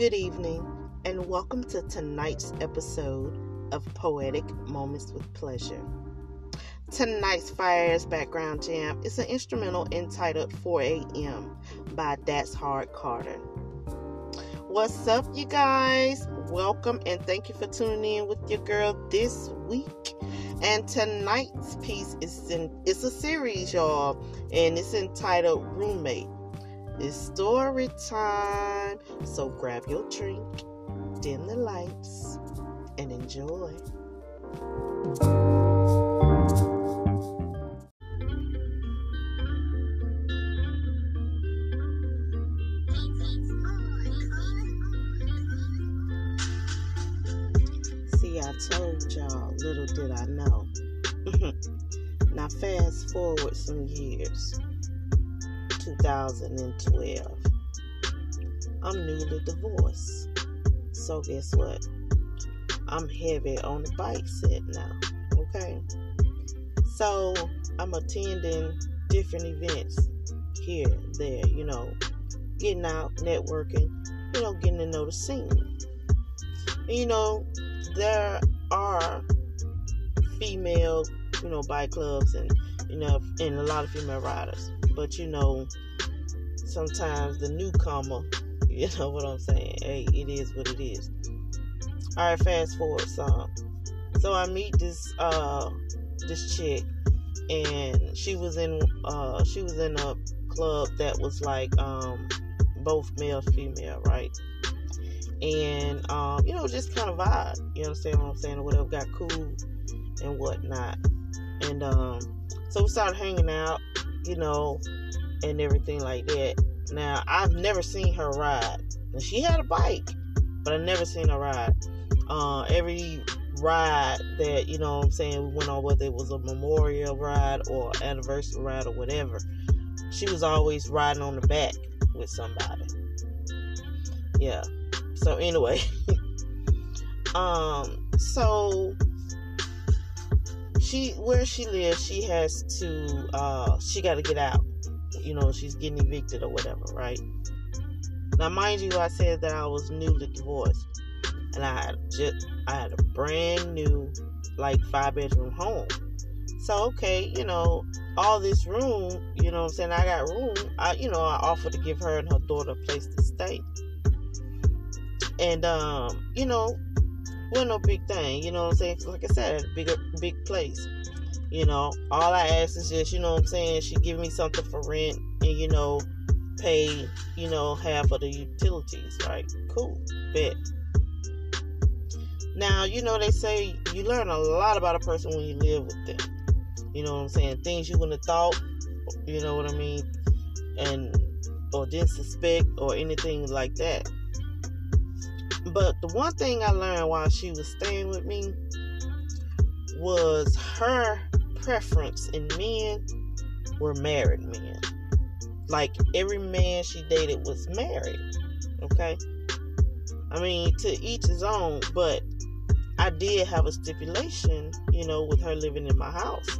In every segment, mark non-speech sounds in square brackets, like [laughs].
Good evening, and welcome to tonight's episode of Poetic Moments with Pleasure. Tonight's Fire's background jam is an instrumental entitled 4 a.m. by DATSHARDCARTER. What's up, you guys? Welcome and thank you for tuning in with your girl this week. And tonight's piece is in it's a series, y'all, and it's entitled Roommate. It's story time. So grab your drink, dim the lights, and enjoy. See, I told y'all, little did I know. [laughs] now, fast forward some years 2012. I'm newly divorced. So, guess what? I'm heavy on the bike set now. Okay. So, I'm attending different events here, there, you know, getting out, networking, you know, getting to know the scene. And, you know, there are female, you know, bike clubs and, you know, and a lot of female riders. But, you know, sometimes the newcomer, [laughs] you know what I'm saying? Hey, it is what it is. All right, fast forward some. So I meet this uh this chick, and she was in uh she was in a club that was like um both male female, right? And um you know just kind of vibe. You understand what I'm saying? Or whatever. Got cool and whatnot. And um so we started hanging out, you know, and everything like that. Now I've never seen her ride. And she had a bike, but I never seen her ride. Uh, every ride that you know I'm saying we went on whether it was a memorial ride or anniversary ride or whatever, she was always riding on the back with somebody. Yeah. So anyway, [laughs] um, so she where she lives, she has to uh she got to get out. You know, she's getting evicted or whatever, right? Now, mind you, I said that I was newly divorced, and I had just I had a brand new like five bedroom home. So okay, you know, all this room, you know what I'm saying, I got room. I you know, I offered to give her and her daughter a place to stay. And um, you know, wasn't no big thing, you know what I'm saying? Like I said, bigger big place. You know, all I ask is just, you know what I'm saying, she give me something for rent and you know, pay, you know, half of the utilities, right? Cool. Bet. Now, you know, they say you learn a lot about a person when you live with them. You know what I'm saying? Things you wouldn't have thought, you know what I mean? And, or didn't suspect, or anything like that. But the one thing I learned while she was staying with me was her preference in men were married men. Like every man she dated was married. Okay? I mean, to each his own, but I did have a stipulation, you know, with her living in my house.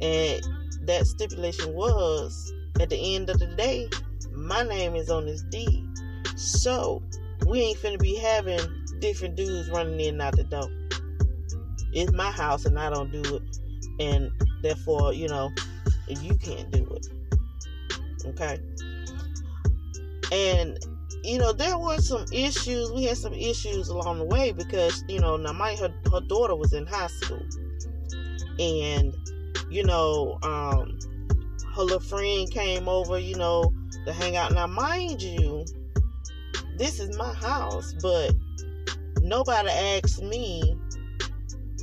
And that stipulation was at the end of the day, my name is on this deed. So we ain't finna be having different dudes running in and out the door. It's my house and I don't do it. And therefore, you know, you can't do it. Okay. And you know, there were some issues. We had some issues along the way because, you know, now my her, her daughter was in high school. And, you know, um, her little friend came over, you know, to hang out. Now, mind you, this is my house, but nobody asked me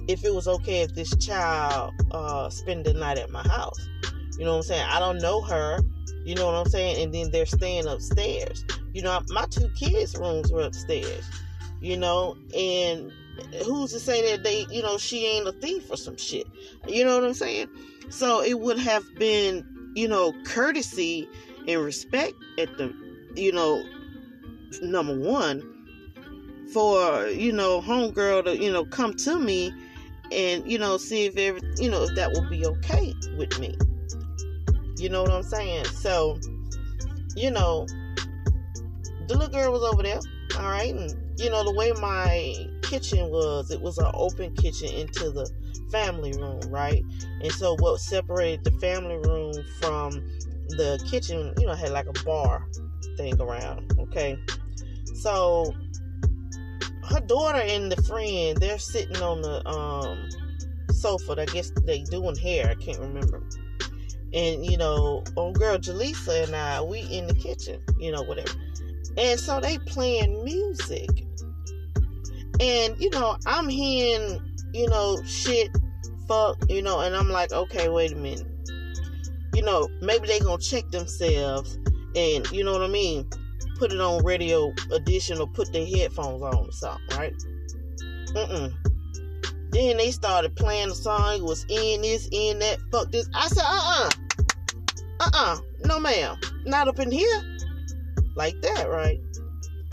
if it was okay if this child uh spend the night at my house. You know what I'm saying? I don't know her. You know what I'm saying? And then they're staying upstairs. You know, my two kids' rooms were upstairs. You know, and who's to say that they, you know, she ain't a thief or some shit? You know what I'm saying? So it would have been, you know, courtesy and respect at the, you know, number one, for you know, homegirl to you know come to me and you know see if every, you know if that will be okay with me. You know what I'm saying? So, you know, the little girl was over there. All right, and you know the way my kitchen was, it was an open kitchen into the family room, right? And so what separated the family room from the kitchen, you know, had like a bar thing around. Okay, so her daughter and the friend, they're sitting on the um sofa. I guess they doing hair. I can't remember. And you know, old girl JaLisa and I, we in the kitchen, you know, whatever. And so they playing music. And you know, I'm hearing, you know, shit, fuck, you know, and I'm like, okay, wait a minute. You know, maybe they gonna check themselves and you know what I mean? Put it on radio edition or put their headphones on or something, right? Mm-mm. Then they started playing the song. It was in this, in that, fuck this. I said, uh-uh. Uh-uh. No, ma'am. Not up in here. Like that, right?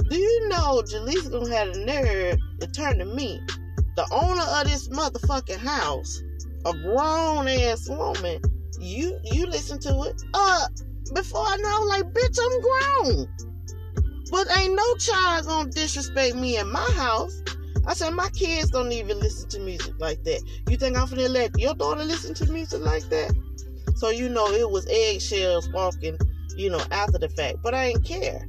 Do you know JaLisa gonna have the nerve to turn to me, the owner of this motherfucking house, a grown ass woman. You you listen to it. Uh before I know, like, bitch, I'm grown. But ain't no child gonna disrespect me in my house. I said, my kids don't even listen to music like that. You think I'm gonna let your daughter listen to music like that? So, you know, it was eggshells walking, you know, after the fact. But I ain't care.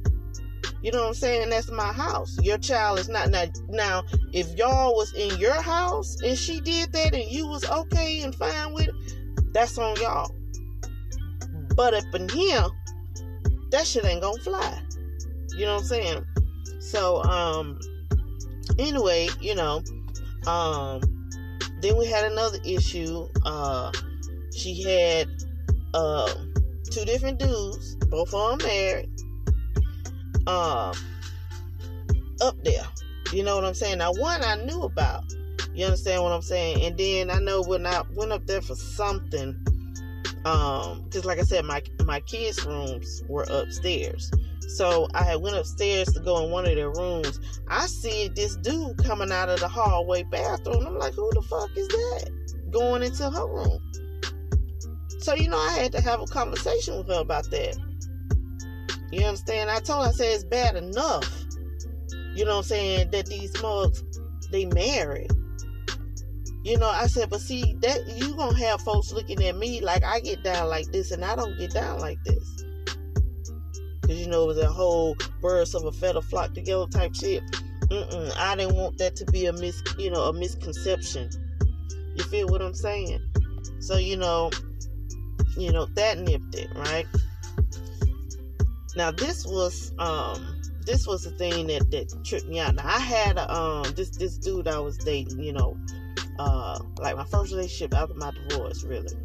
You know what I'm saying? That's my house. Your child is not now. Now, if y'all was in your house and she did that and you was okay and fine with it, that's on y'all. But up in here, that shit ain't gonna fly. You know what I'm saying? So, um, anyway, you know, um, then we had another issue. Uh, she had uh two different dudes, both of them married. Um, up there. You know what I'm saying? Now, one I knew about. You understand what I'm saying? And then I know when I went up there for something, um, because like I said, my my kids' rooms were upstairs. So I went upstairs to go in one of their rooms. I see this dude coming out of the hallway bathroom. I'm like, who the fuck is that? Going into her room. So you know, I had to have a conversation with her about that. You understand? I told her, I said it's bad enough. You know what I'm saying? That these mugs they married. You know, I said, but see that you gonna have folks looking at me like I get down like this, and I don't get down like this. Cause you know it was a whole birds of a feather flock together type shit. Mm-mm, I didn't want that to be a mis, you know, a misconception. You feel what I'm saying? So you know, you know that nipped it right. Now this was um this was the thing that that tripped me out. Now I had a, um this this dude I was dating, you know, uh like my first relationship after my divorce, really.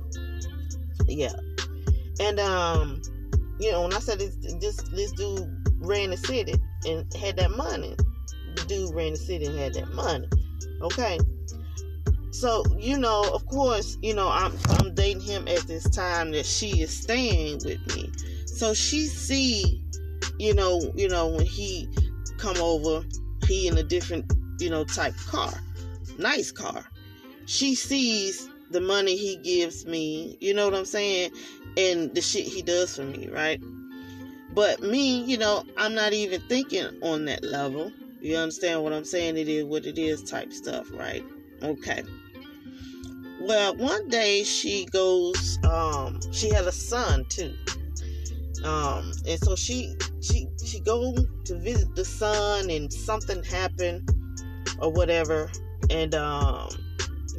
Yeah, and um you know when I said this this this dude ran the city and had that money, the dude ran the city and had that money. Okay. So, you know, of course, you know, I'm I'm dating him at this time that she is staying with me. So she see, you know, you know, when he come over, he in a different, you know, type car. Nice car. She sees the money he gives me, you know what I'm saying? And the shit he does for me, right? But me, you know, I'm not even thinking on that level. You understand what I'm saying? It is what it is type stuff, right? Okay. Well, one day she goes, um, she had a son too. Um, and so she she she go to visit the son and something happened or whatever. And um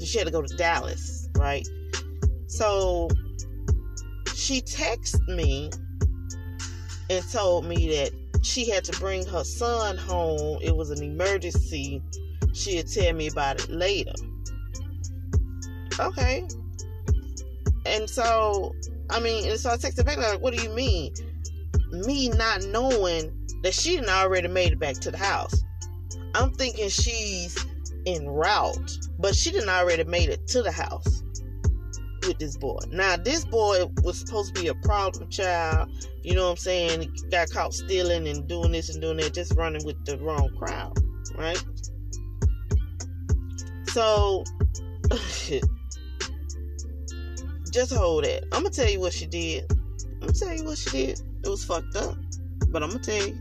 she had to go to Dallas, right? So she texted me and told me that she had to bring her son home. It was an emergency. She'd tell me about it later. Okay. And so, I mean, and so I texted back, like, what do you mean? Me not knowing that she didn't already made it back to the house. I'm thinking she's en route, but she didn't already made it to the house with this boy. Now, this boy was supposed to be a problem child. You know what I'm saying? He got caught stealing and doing this and doing that, just running with the wrong crowd, right? So, [laughs] just hold that. I'm gonna tell you what she did. I'm gonna tell you what she did. It was fucked up, but I'm gonna tell you.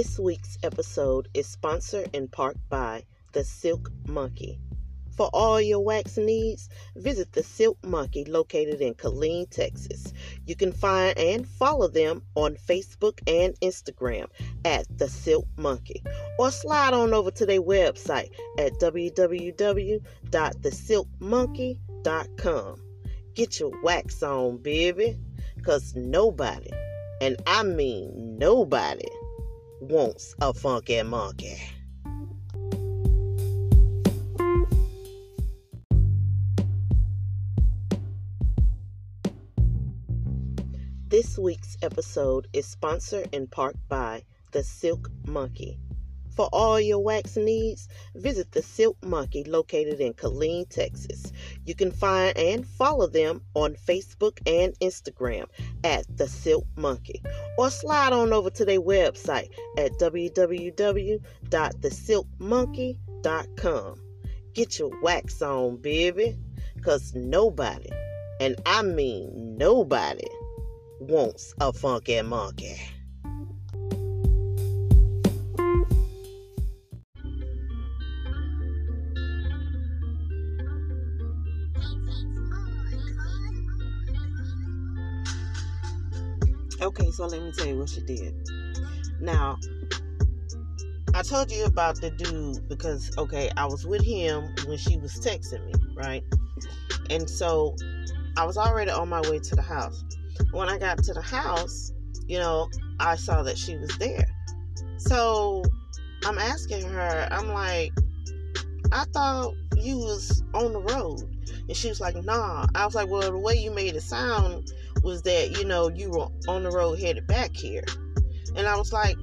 This week's episode is sponsored in part by The Silk Monkey. For all your wax needs, visit the Silk Monkey located in Killeen, Texas. You can find and follow them on Facebook and Instagram at the Silk Monkey or slide on over to their website at www.thesilkmonkey.com. Get your wax on, baby, because nobody, and I mean nobody, wants a funky monkey. This week's episode is sponsored in part by The Silk Monkey. For all your wax needs, visit the Silk Monkey located in Killeen, Texas. You can find and follow them on Facebook and Instagram at the Silk Monkey or slide on over to their website at www.thesilkmonkey.com. Get your wax on, baby, because nobody, and I mean nobody, wants a funky monkey. Okay, so let me tell you what she did. Now, I told you about the dude because, okay, I was with him when she was texting me, right? And so I was already on my way to the house. When I got to the house, you know, I saw that she was there. So I'm asking her, I'm like, I thought you was on the road. And she was like, nah. I was like, well, the way you made it sound was that, you know, you were on the road headed back here. And I was like,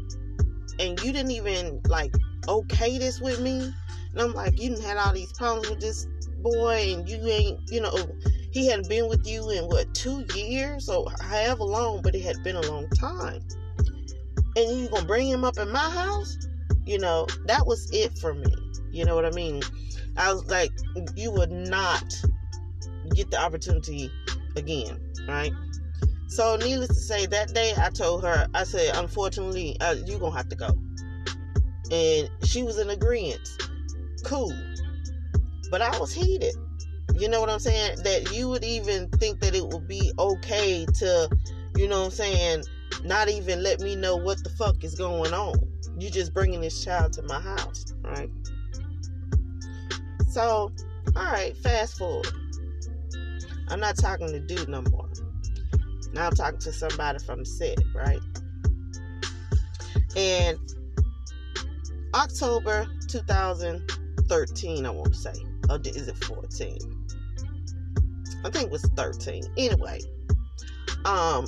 and you didn't even like okay this with me. And I'm like, you didn't had all these problems with this boy and you ain't, you know, he hadn't been with you in what, two years or however long, but it had been a long time. And you gonna bring him up in my house? You know, that was it for me. You know what I mean? I was like, you would not get the opportunity again, right? So, needless to say, that day I told her, I said, unfortunately, uh, you're going to have to go. And she was in agreement. Cool. But I was heated. You know what I'm saying? That you would even think that it would be okay to, you know what I'm saying, not even let me know what the fuck is going on. You're just bringing this child to my house, right? So, all right, fast forward. I'm not talking to dude no more. Now I'm talking to somebody from set, right? And October 2013, I want to say. Or is it 14? I think it was 13. Anyway, um,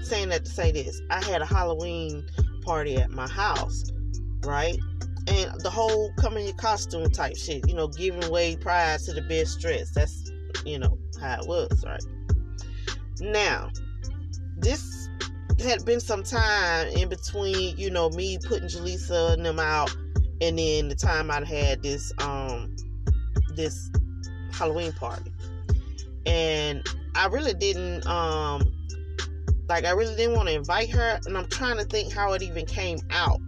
saying that to say this, I had a Halloween party at my house, right? And the whole coming in your costume type shit, you know, giving away prize to the best dress. That's, you know, how it was, right? Now, this had been some time in between, you know, me putting JaLisa and them out, and then the time I'd had this um this Halloween party, and I really didn't um like I really didn't want to invite her, and I'm trying to think how it even came out.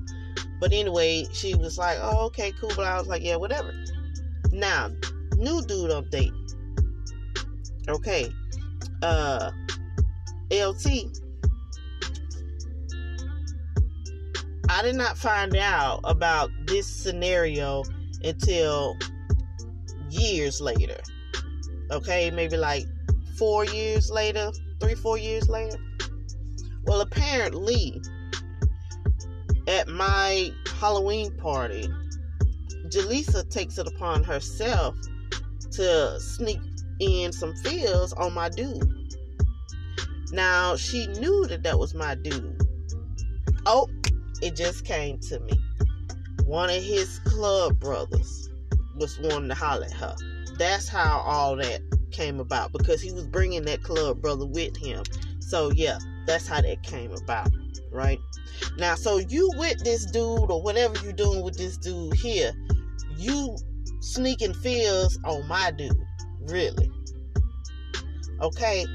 But anyway, she was like, "Oh, okay, cool," but I was like, "Yeah, whatever." Now, new dude update. Okay, uh, LT. I did not find out about this scenario until years later. Okay, maybe like four years later, three, four years later. Well, apparently, at my Halloween party, JaLisa takes it upon herself to sneak in some feels on my dude. Now, she knew that that was my dude. Oh, it just came to me. One of his club brothers was wanting to holler at her. That's how all that came about because he was bringing that club brother with him. So, yeah, that's how that came about, right? Now, so you with this dude or whatever you're doing with this dude here, you sneaking feels on my dude, really. Okay,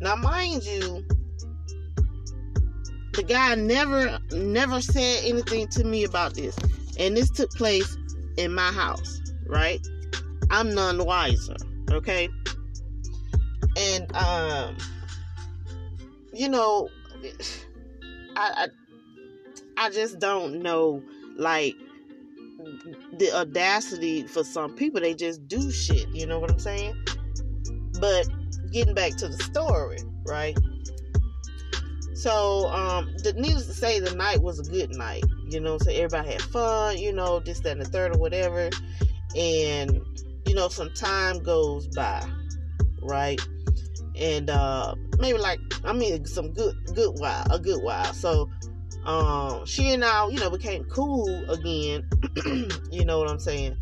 now, mind you, the guy never never said anything to me about this. And this took place in my house, right? I'm none wiser, okay? And um you know, I, I I just don't know like the audacity for some people they just do shit, you know what I'm saying? But getting back to the story, right? So, um, the news to say, the night was a good night. You know, so everybody had fun. You know, this, that, and the third, or whatever. And you know, some time goes by, right? And uh, maybe like I mean, some good, good while, a good while. So, um, she and I, you know, became cool again. [clears throat] you know what I'm saying?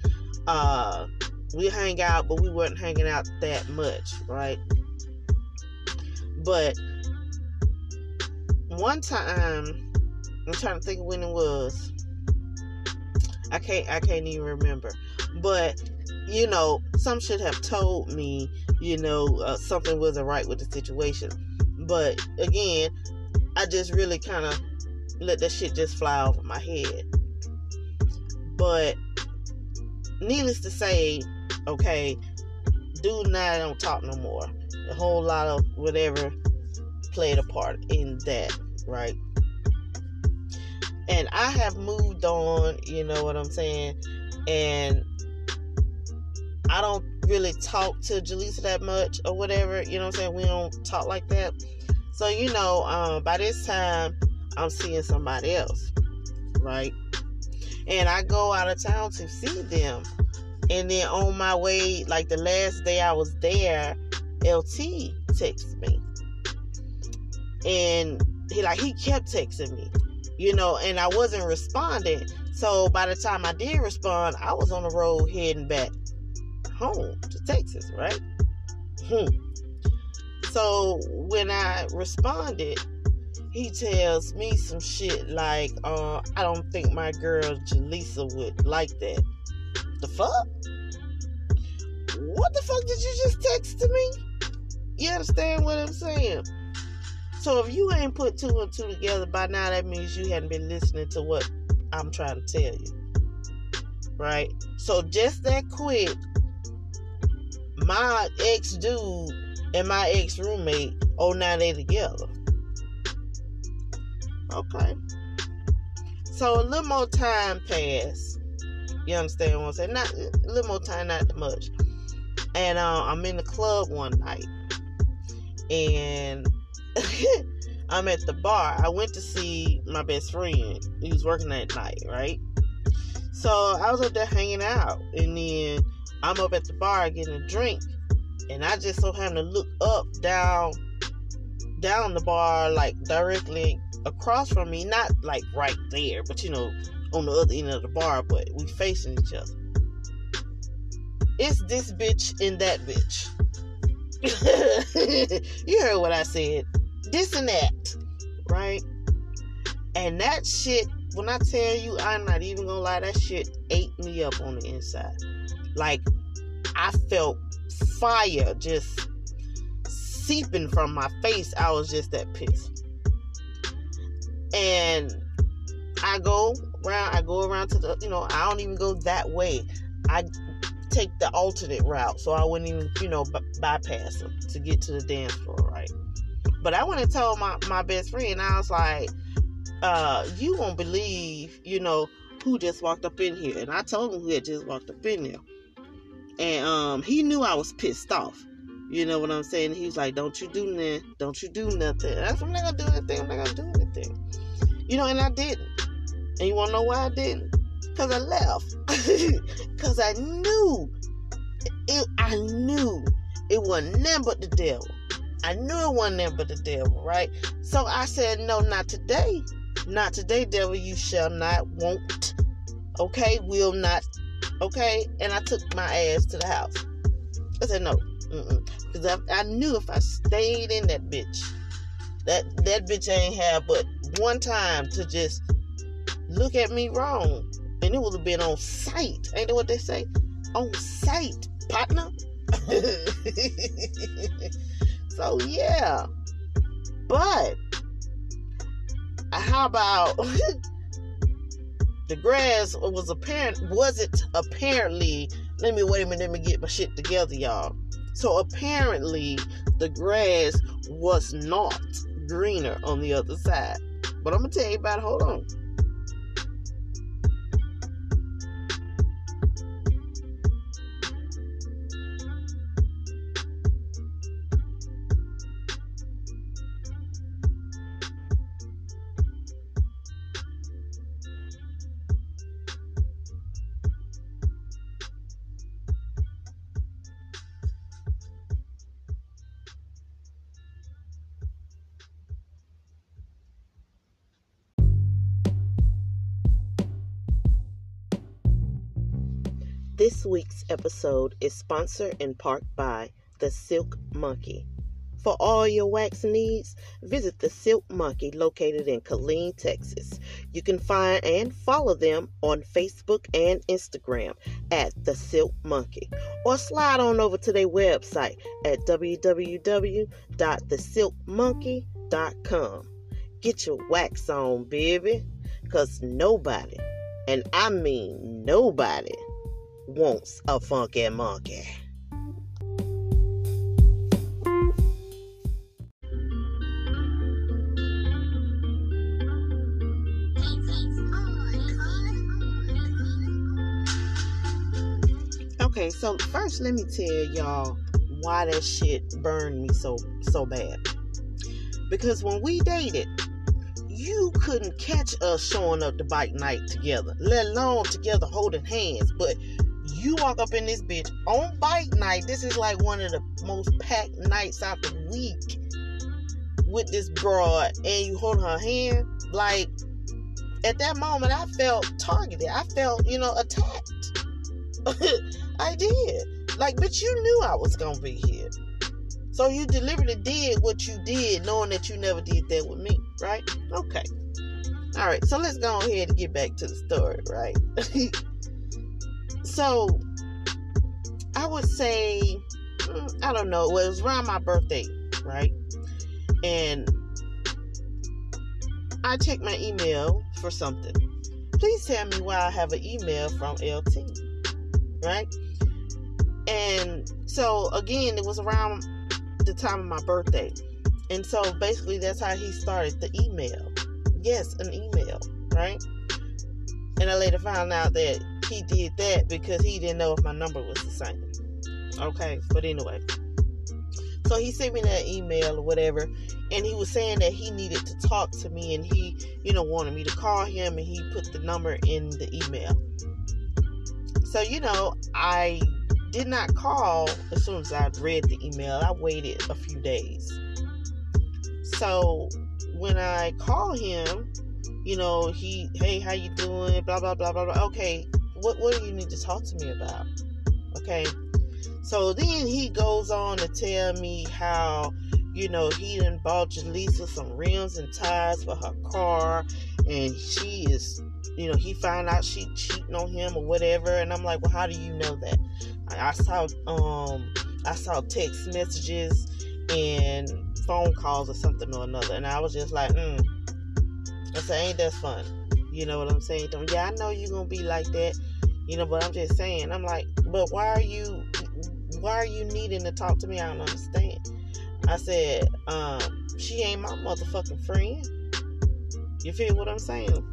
Uh, we hang out, but we weren't hanging out that much, right? But one time, I'm trying to think when it was. I can't. I can't even remember. But you know, some should have told me. You know, uh, something wasn't right with the situation. But again, I just really kind of let that shit just fly over my head. But needless to say, okay, dude and I don't talk no more. A whole lot of whatever played a part in that, right? And I have moved on, you know what I'm saying? And I don't really talk to JaLisa that much or whatever, you know what I'm saying? We don't talk like that. So, you know, um, by this time, I'm seeing somebody else, right? And I go out of town to see them. And then on my way, like the last day I was there, LT texted me and he like he kept texting me, you know, and I wasn't responding. So by the time I did respond, I was on the road heading back home to Texas, right? Hmm. So when I responded, he tells me some shit like, uh, I don't think my girl JaLisa would like that. The fuck? What the fuck did you just text to me? You understand what I'm saying? So if you ain't put two and two together by now, that means you hadn't been listening to what I'm trying to tell you. Right? So just that quick, my ex dude and my ex roommate, oh now they together. Okay. So a little more time passed. You understand what I'm saying? Not a little more time, not much. And uh, I'm in the club one night, and [laughs] I'm at the bar. I went to see my best friend. He was working that night, right? So I was up there hanging out, and then I'm up at the bar getting a drink, and I just so happened to look up, down, down the bar, like directly across from me, not like right there, but you know, on the other end of the bar, but we facing each other. It's this bitch and that bitch. [laughs] you heard what I said this and that, right? And that shit, when I tell you, I'm not even gonna lie, that shit ate me up on the inside. Like, I felt fire just seeping from my face. I was just that pissed. And I go I go around to the, you know, I don't even go that way. I take the alternate route so I wouldn't even, you know, b- bypass them to get to the dance floor, right? But I went and told my, my best friend, I was like, uh, you won't believe, you know, who just walked up in here. And I told him who had just walked up in there. And um, he knew I was pissed off. You know what I'm saying? He was like, Don't you do nothing. Don't you do nothing. I said, I'm not gonna do anything. I'm not gonna do anything. You know, and I didn't. And you wanna know why I didn't? Because I left. [laughs] Because I knew it, I knew it wasn't nothing but the devil. I knew it wasn't there but the devil, right? So I said, No, not today. Not today, devil. You shall not, won't. Okay, will not. Okay, and I took my ass to the house. I said, No, because I, I knew if I stayed in that bitch, that that bitch ain't have but one time to just look at me wrong, and it would have been on sight. Ain't that what they say? On sight, partner. [laughs] So yeah. But how about [laughs] the grass was apparent wasn't apparently let me wait a minute let me get my shit together y'all so apparently the grass was not greener on the other side but i'm gonna tell you about it hold on This week's episode is sponsored in part by The Silk Monkey. For all your wax needs, visit The Silk Monkey located in Killeen, Texas. You can find and follow them on Facebook and Instagram at The Silk Monkey or slide on over to their website at www.thesilkmonkey.com. Get your wax on, baby, because nobody, and I mean nobody, wants a funky monkey. Okay, so first let me tell y'all why that shit burned me so so bad. Because when we dated, you couldn't catch us showing up to bike night together, let alone together holding hands. But you walk up in this bitch on bike night. This is like one of the most packed nights out the week with this broad, and you hold her hand. Like at that moment, I felt targeted. I felt, you know, attacked. [laughs] I did. Like, but you knew I was gonna be here. So you deliberately did what you did, knowing that you never did that with me, right? Okay. All right. So let's go ahead and get back to the story, right? [laughs] so I would say, mm, I don't know, it was around my birthday, right? And I checked my email for something. Please tell me why I have an email from LT, right? And so again, it was around the time of my birthday. And so basically, that's how he started the email. Yes, an email, right? And I later found out that he did that because he didn't know if my number was the same. Okay, but anyway. So he sent me that email or whatever, and he was saying that he needed to talk to me and he, you know, wanted me to call him and he put the number in the email. So, you know, I did not call as soon as I read the email. I waited a few days. So when I call him, you know, he, hey, how you doing? Blah blah blah blah blah. Okay, what what do you need to talk to me about? Okay. So then he goes on to tell me how, you know, he done bought JaLisa some rims and tires for her car, and she is, you know, he found out she cheating on him or whatever. And I'm like, well, how do you know that? I saw um I saw text messages and phone calls or something or another, and I was just like, mm. I said, ain't that fun? You know what I'm saying? Yeah, I know you're gonna be like that, you know, but I'm just saying. I'm like, but why are you why are you needing to talk to me? I don't understand. I said, um, she ain't my motherfucking friend. You feel what I'm saying?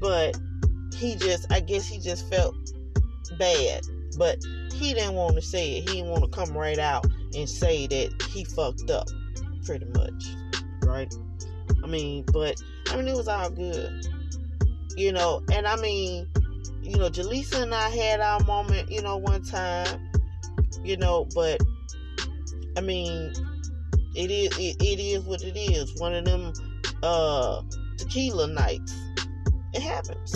But he just, I guess he just felt bad but he didn't want to say it. He didn't want to come right out and say that he fucked up, pretty much, right? I mean, but I mean, it was all good, you know. And I mean, you know, JaLisa and I had our moment, you know, one time, you know. But I mean, it is it, it is what it is. One of them uh tequila nights. It happens.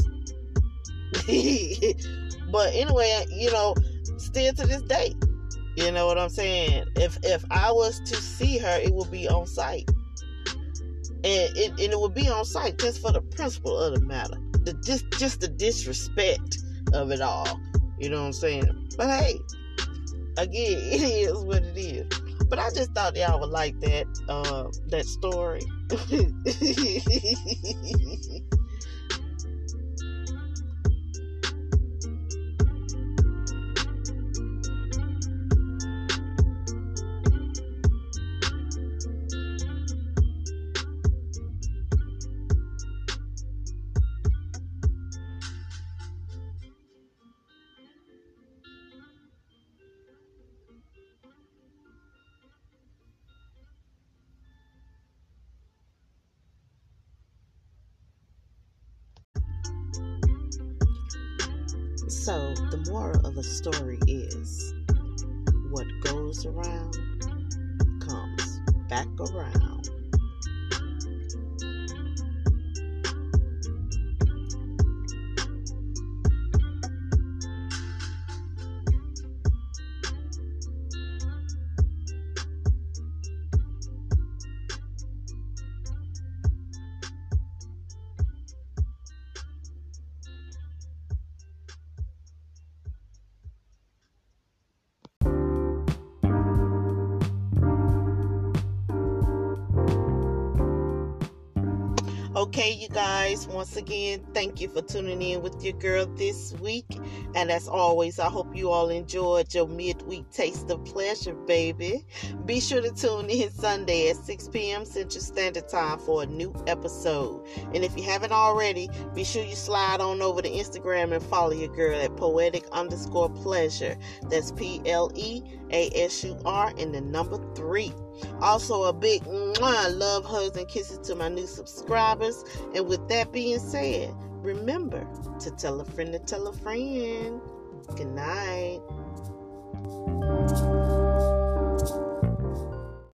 [laughs] But anyway, you know, still to this day, you know what I'm saying? If if I was to see her, it would be on sight. And it, and it would be on sight just for the principle of the matter. The just just the disrespect of it all. You know what I'm saying? But hey, again, [laughs] it is what it is. But I just thought y'all would like that uh, that story. [laughs] So, the moral of the story is what goes around comes back around. Okay, you guys, once again, thank you for tuning in with your girl this week. And as always, I hope you all enjoyed your midweek taste of pleasure, baby. Be sure to tune in Sunday at 6 p.m. Central Standard Time for a new episode. And if you haven't already, be sure you slide on over to Instagram and follow your girl at poetic underscore pleasure. That's P L E A S U R and the number three. Also, a big mwah, love, hugs, and kisses to my new subscribers. And with that being said, remember to tell a friend to tell a friend. Good night.